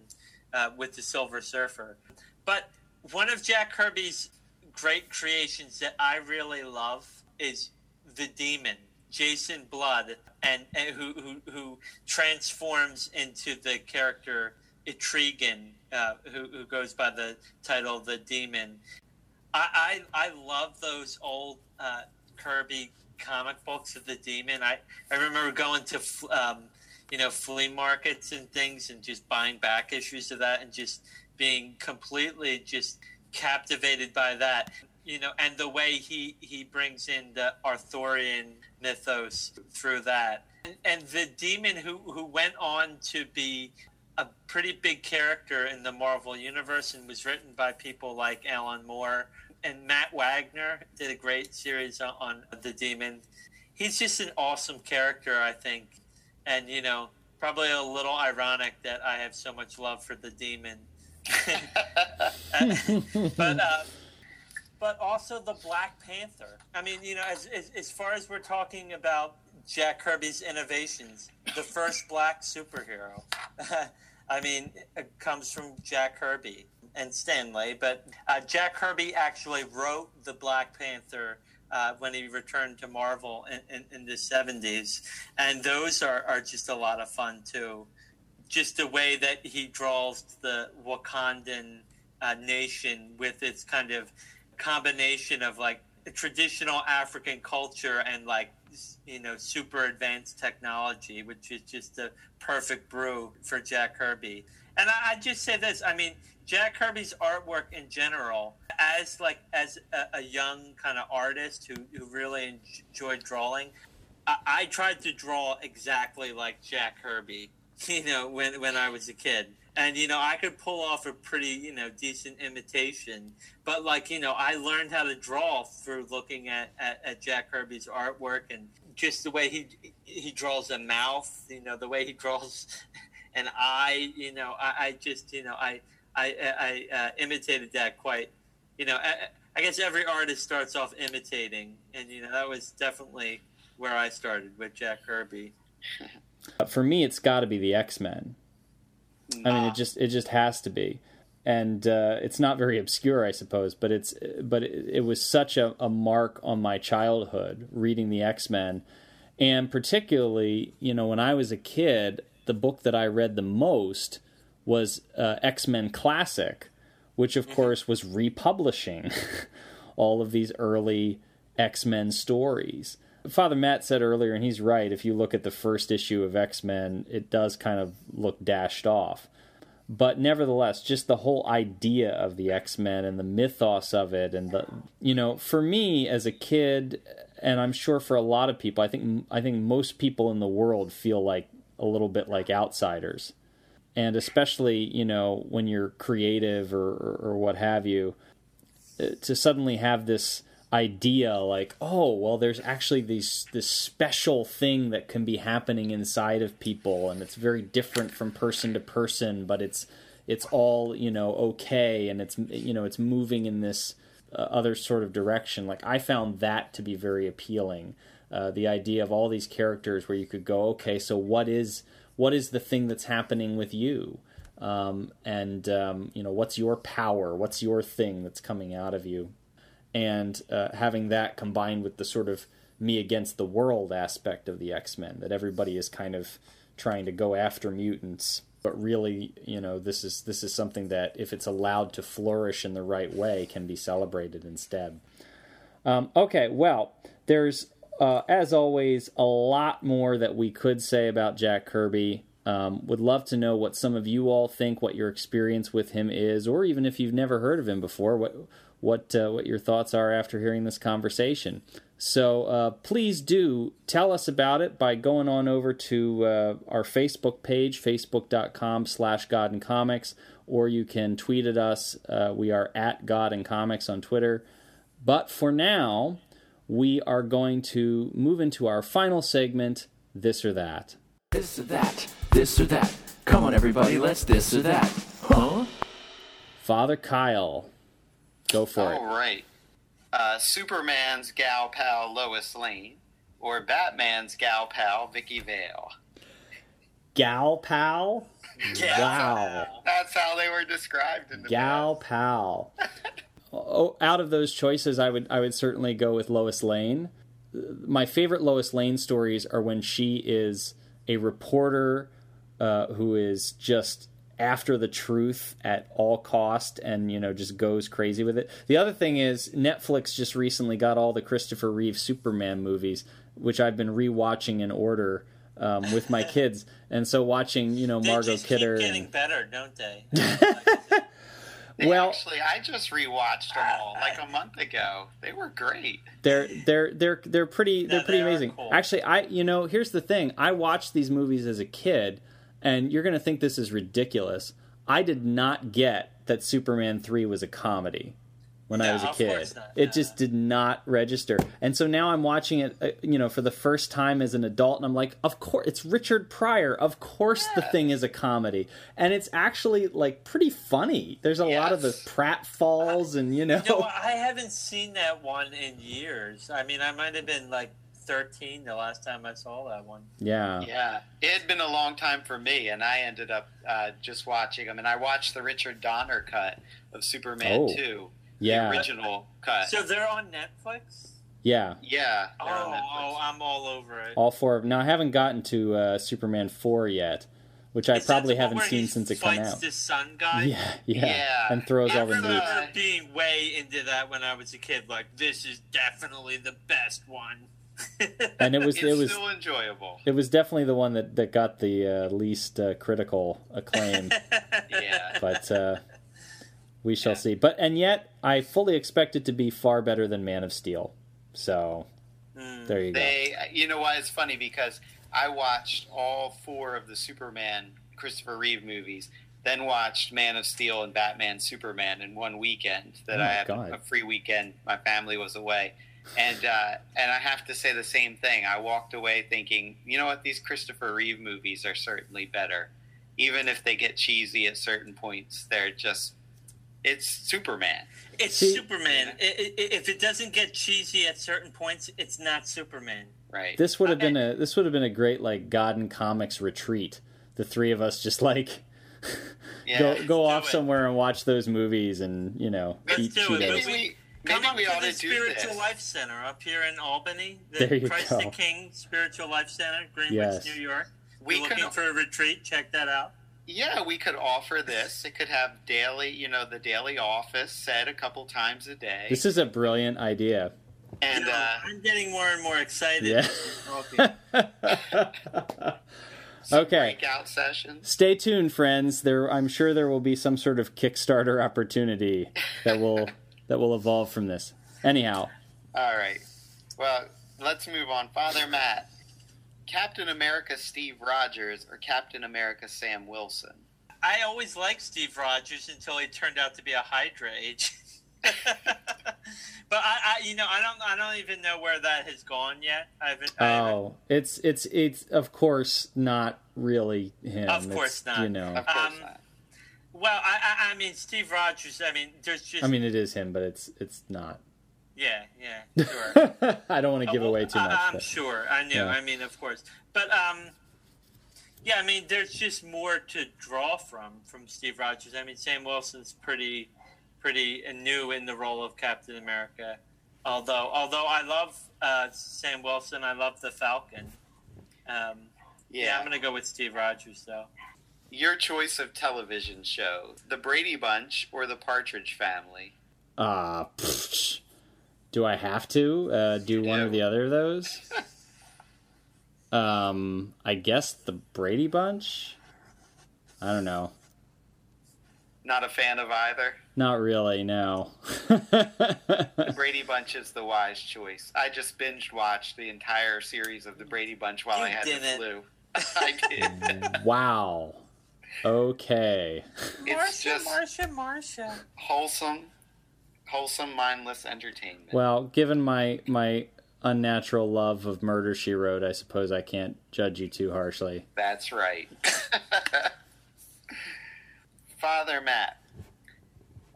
uh, with the Silver Surfer. But one of Jack Kirby's great creations that I really love is the Demon Jason Blood, and, and who, who, who transforms into the character Etrigan, uh, who, who goes by the title The Demon. I, I, I love those old uh, Kirby comic books of the Demon. I, I remember going to um, you know flea markets and things and just buying back issues of that and just being completely just captivated by that you know, and the way he he brings in the Arthurian mythos through that, and, and the demon who who went on to be a pretty big character in the Marvel universe and was written by people like Alan Moore and Matt Wagner did a great series on, on the demon. He's just an awesome character, I think, and you know, probably a little ironic that I have so much love for the demon. <laughs> <laughs> but uh, but also the Black Panther. I mean, you know, as, as, as far as we're talking about Jack Kirby's innovations, the first black superhero, <laughs> I mean, it comes from Jack Kirby and Stan Lee. But uh, Jack Kirby actually wrote the Black Panther. Uh, when he returned to Marvel in, in, in, the 70s. And those are, are just a lot of fun, too. Just the way that he draws the Wakandan uh, nation with its kind of combination of like traditional African culture and like you know super advanced technology, which is just a perfect brew for Jack Kirby. And I, I just say this: I mean, Jack Kirby's artwork in general, as like as a, a young kind of artist who, who really enjoyed drawing, I, I tried to draw exactly like Jack Kirby. <laughs> You know, when when I was a kid and you know i could pull off a pretty you know decent imitation. But like you know i learned how to draw through looking at, at, at, jack kirby's artwork and just the way he he draws a mouth you know the way he <laughs> draws an eye you know i, I just you know i i i uh, imitated that quite you know I, I guess every artist starts off imitating. And you know that was definitely where i started with jack kirby. <laughs> For me it's got to be the x-men. Nah. I mean, it just it just has to be, and uh, it's not very obscure, I suppose, but it's but it, it was such a, a mark on my childhood reading the X Men, and particularly, you know, when I was a kid, the book that I read the most was uh, X Men Classic, which of mm-hmm. course was republishing <laughs> all of these early X Men stories. Father Matt said earlier, and he's right. If you look at the first issue of X Men, it does kind of look dashed off. But nevertheless, just the whole idea of the X Men and the mythos of it, and the you know, for me as a kid, and I'm sure for a lot of people, I think I think most people in the world feel like a little bit like outsiders, and especially you know when you're creative or or, or what have you, to suddenly have this idea like oh well there's actually these this special thing that can be happening inside of people and it's very different from person to person but it's it's all you know okay and it's you know it's moving in this uh, other sort of direction. Like i found that to be very appealing. Uh, the idea of all these characters where you could go okay so what is what is the thing that's happening with you? Um, and um, you know what's your power? What's your thing that's coming out of you and uh, having that combined with the sort of me against the world aspect of the X Men, that everybody is kind of trying to go after mutants, but really, you know, this is this is something that if it's allowed to flourish in the right way, can be celebrated instead. Um, okay, well, there's uh, as always a lot more that we could say about Jack Kirby. Um, would love to know what some of you all think, what your experience with him is, or even if you've never heard of him before, what what uh, what your thoughts are after hearing this conversation. So uh, please do tell us about it by going on over to uh, our Facebook page, facebook.com slash God and Comics, or you can tweet at us. Uh, we are at God and Comics on Twitter. But for now, we are going to move into our final segment, This or That. This or that, this or that. Come on, everybody, let's this or that. Huh? Father Kyle, Go for All it. All right. Uh, Superman's gal pal Lois Lane, or Batman's gal pal Vicki Vale. Gal pal? wow. That's how they were described in the Gal past. pal. <laughs> oh, out of those choices, I would I would certainly go with Lois Lane. My favorite Lois Lane stories are when she is a reporter uh, who is just after the truth at all cost and you know just goes crazy with it. The other thing is Netflix just recently got all the Christopher Reeve Superman movies, which I've been rewatching in order um, with my kids, <laughs> and so watching you know they Margot just Kidder. Keep getting and... better, don't <laughs> they? They well, actually, I just rewatched them all like a month ago. They were great. They're they're they're they're pretty they're no, pretty they amazing. Cool. Actually, I you know here's the thing. I watched these movies as a kid, and you're going to think this is ridiculous. I did not get that Superman 3 was a comedy when I was a kid. It just did not register. And so now I'm watching it, uh, you know, for the first time as an adult, and I'm like, of course, it's Richard Pryor. Of course, the thing is a comedy, and it's actually like pretty funny. There's a yes. lot of the prat falls, and you know. You know, I haven't seen that one in years. I mean, I might have been like 13 the last time I saw that one. Yeah. Yeah. It had been a long time for me, and I ended up uh, just watching them. And I watched the Richard Donner cut of Superman oh, 2. Yeah. The original cut. So they're on Netflix? Yeah. Yeah. Oh, oh, I'm all over it. All four. Of, Now, I haven't gotten to uh, Superman 4 yet. which I Is probably haven't where seen he since it came out. The sun guy. Yeah, yeah, Yeah. and throws Yeah, all the I remember- remember being way into that when I was a kid. Like, this is definitely the best one. <laughs> And it was it was still enjoyable. it was definitely the one that that got the uh, least uh, critical acclaim. <laughs> Yeah. but uh, we shall Yeah. see. But and yet, I fully expect it to be far better than Man of Steel. So Mm. there you go. You know why it's funny because I watched all four of the Superman Christopher Reeve movies, then watched Man of Steel and Batman Superman in one weekend. That Oh I had God. a free weekend. My family was away, and uh, and I have to say the same thing. I walked away thinking, you know what, these Christopher Reeve movies are certainly better, even if they get cheesy at certain points. They're just, it's Superman. It's See- Superman. I- I- if it doesn't get cheesy at certain points, it's not Superman. Right. This would have Okay. been a this would have been a great like God and Comics retreat. The three of us just like <laughs> yeah. go go off it. somewhere and watch those movies and you know Let's eat do it. Maybe we, we- maybe Come up we to ought the to do Spiritual this. Life Center up here in Albany. The There you Christ go. the King Spiritual Life Center, Greenwich, Yes. New York. We You're could looking for a retreat? Check that out. Yeah, we could offer this. It could have daily, you know, the daily office said a couple times a day. This is a brilliant idea. and You know, uh, I'm getting more and more excited. Yeah. as we're talking. some okay. breakout sessions. Stay tuned, friends. There, I'm sure there will be some sort of Kickstarter opportunity that will <laughs> that will evolve from this. Anyhow, All right. Well, let's move on. Father Matt, Captain America Steve Rogers or Captain America Sam Wilson? I always liked Steve Rogers until he turned out to be a Hydra agent. <laughs> but I, I, you know, I don't, I don't even know where that has gone yet. I haven't. I haven't oh, it's it's it's of course not really him. Of course It's, not. You know, Of course Um, not. Well, I, I, I mean, Steve Rogers. I mean, there's just. I mean it is him, but it's it's not. yeah, yeah, <laughs> sure. I don't want to give Oh, away too much. I'm but- sure. I knew. Yeah. I mean, of course. But um, yeah. I mean, there's just more to draw from from Steve Rogers. I mean, Sam Wilson's pretty, pretty new in the role of Captain America. Although, although I love uh, Sam Wilson, I love the Falcon. Um, yeah. Yeah. I'm gonna go with Steve Rogers though. Your choice of television show: The Brady Bunch or The Partridge Family? Ah, pfft. do I have to uh, do one or the other of those? <laughs> um, I guess the Brady Bunch. I don't know. Not a fan of either. Not really. No. <laughs> The Brady Bunch is the wise choice. I just binge watched the entire series of The Brady Bunch while You I had the didn't. flu. <laughs> I did. wow. Okay. It's just Marsha, Marsha. wholesome, wholesome, mindless entertainment. Well, given my my unnatural love of Murder She Wrote, I suppose I can't judge you too harshly. That's right. <laughs> Father Matt,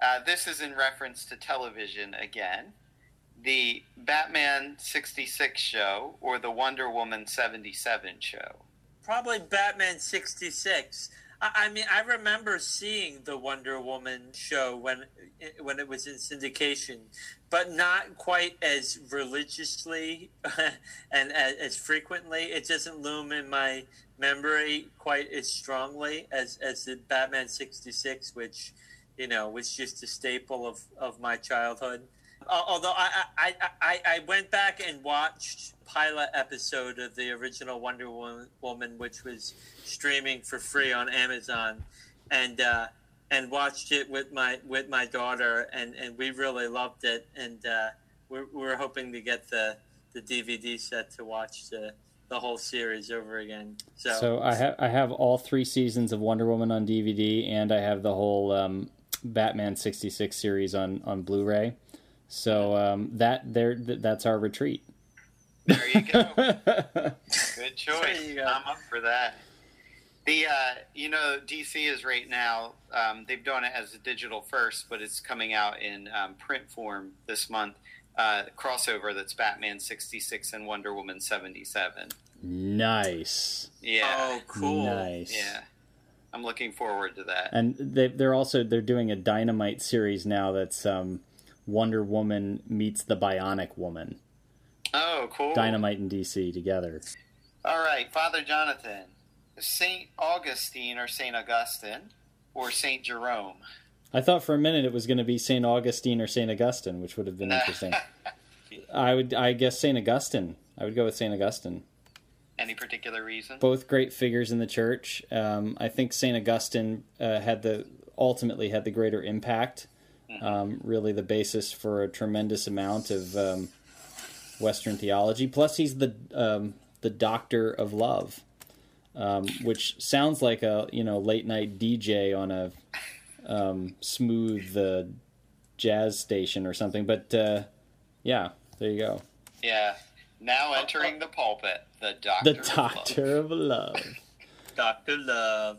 uh, this is in reference to television again. The Batman 66 show or the Wonder Woman 77 show? Probably Batman '66. I, mean, I remember seeing the Wonder Woman show when when it was in syndication, but not quite as religiously <laughs> and as, frequently. It doesn't loom in my memory quite as strongly as as the Batman '66, which you know was just a staple of of my childhood. Al- Although I, I, I, I- went back and watched pilot episode of the original Wonder Woman, which was streaming for free on Amazon, and uh, and watched it with my with my daughter, and, and we really loved it, and uh, we're, we're hoping to get the the DVD set to watch the the whole series over again. So, So I have I have all three seasons of Wonder Woman on DVD, and I have the whole um, Batman '66 series on on Blu-ray. So um, that there th- that's our retreat. There you go. <laughs> Good choice. You go. I'm up for that. The uh, you know DC is right now. Um, they've done it as a digital first, but it's coming out in um, print form this month. Uh, crossover that's Batman 66 and Wonder Woman 77. nice, Yeah, oh, cool. nice. yeah. I'm looking forward to that. And they they're also they're doing a Dynamite series now that's um, Wonder Woman meets the Bionic Woman. Oh, cool. Dynamite and DC together. All right, Father Jonathan. Saint Augustine or Saint Augustine or Saint Jerome? I thought for a minute it was going to be Saint Augustine or Saint Augustine, which would have been interesting. <laughs> I would, I guess, Saint Augustine. I would go with Saint Augustine. Any particular reason? Both great figures in the church. Um, I think Saint Augustine uh, had the ultimately had the greater impact. Um, really, the basis for a tremendous amount of um, Western theology. Plus, he's the um, the doctor of love, um, which sounds like a you know late night DJ on a um, smooth uh, jazz station or something. But uh, yeah, there you go. Yeah. Now entering the pulpit, the doctor. The of love. doctor of love. <laughs> Doctor Love.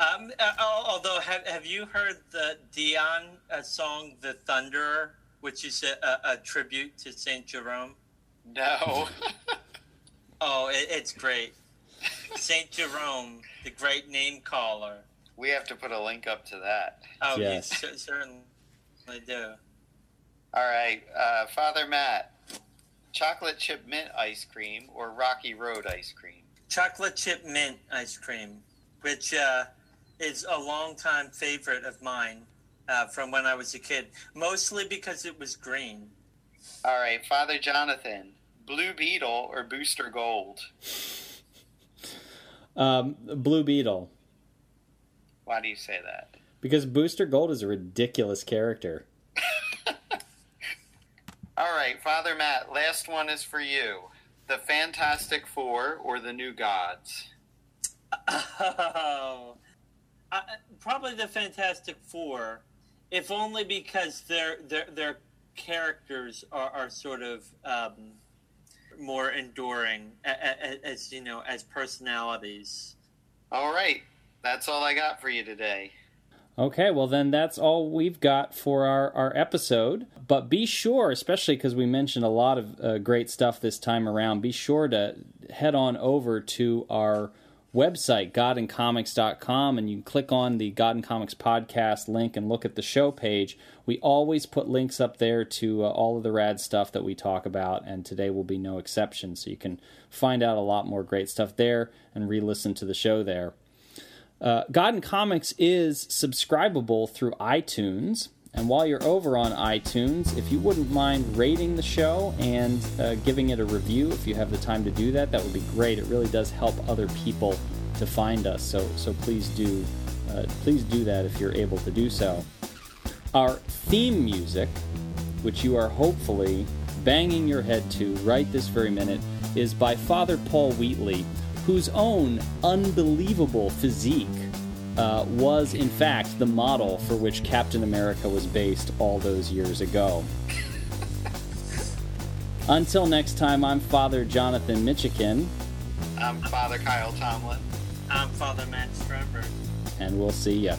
Um, uh, although, have have you heard the Dion uh, song "The Thunderer," which is a, a, a tribute to Saint Jerome? No. <laughs> Oh, it, it's great. Saint Jerome, the great name caller. we have to put a link up to that. Oh, Yes. you cer- certainly do. All right, uh, Father Matt, chocolate chip mint ice cream or Rocky Road ice cream? Chocolate chip mint ice cream, which uh, is a longtime favorite of mine uh, from when I was a kid, mostly because it was green. All right, Father Jonathan, Blue Beetle or Booster Gold? Um, Blue Beetle, Why do you say that? because Booster Gold is a ridiculous character. <laughs> All right, Father Matt, last one is for you. The Fantastic Four or the New Gods? <laughs> <laughs> Oh, uh, probably the Fantastic Four, if only because their their their characters are, are sort of um, more enduring a- a- a- as you know as personalities. All right, that's all I got for you today. Okay, well then that's all we've got for our, our episode. But be sure, especially because we mentioned a lot of uh, great stuff this time around, be sure to head on over to our website, godandcomics.com, and you click on the God and Comics podcast link and look at the show page. We always put links up there to uh, all of the rad stuff that we talk about, and today will be no exception. So you can find out a lot more great stuff there and re listen to the show there. Uh, God and Comics is subscribable through iTunes. And while you're over on iTunes, if you wouldn't mind rating the show and uh, giving it a review, if you have the time to do that, that would be great. It really does help other people to find us. So, so please do, uh, please do that if you're able to do so. Our theme music, which you are hopefully banging your head to right this very minute, is by Father Paul Wheatley, whose own unbelievable physique uh, was, in fact, the model for which Captain America was based all those years ago. <laughs> Until next time, I'm Father Jonathan Mitchican, I'm Father Kyle Tomlin. I'm Father Matt Strenberg. and we'll see ya.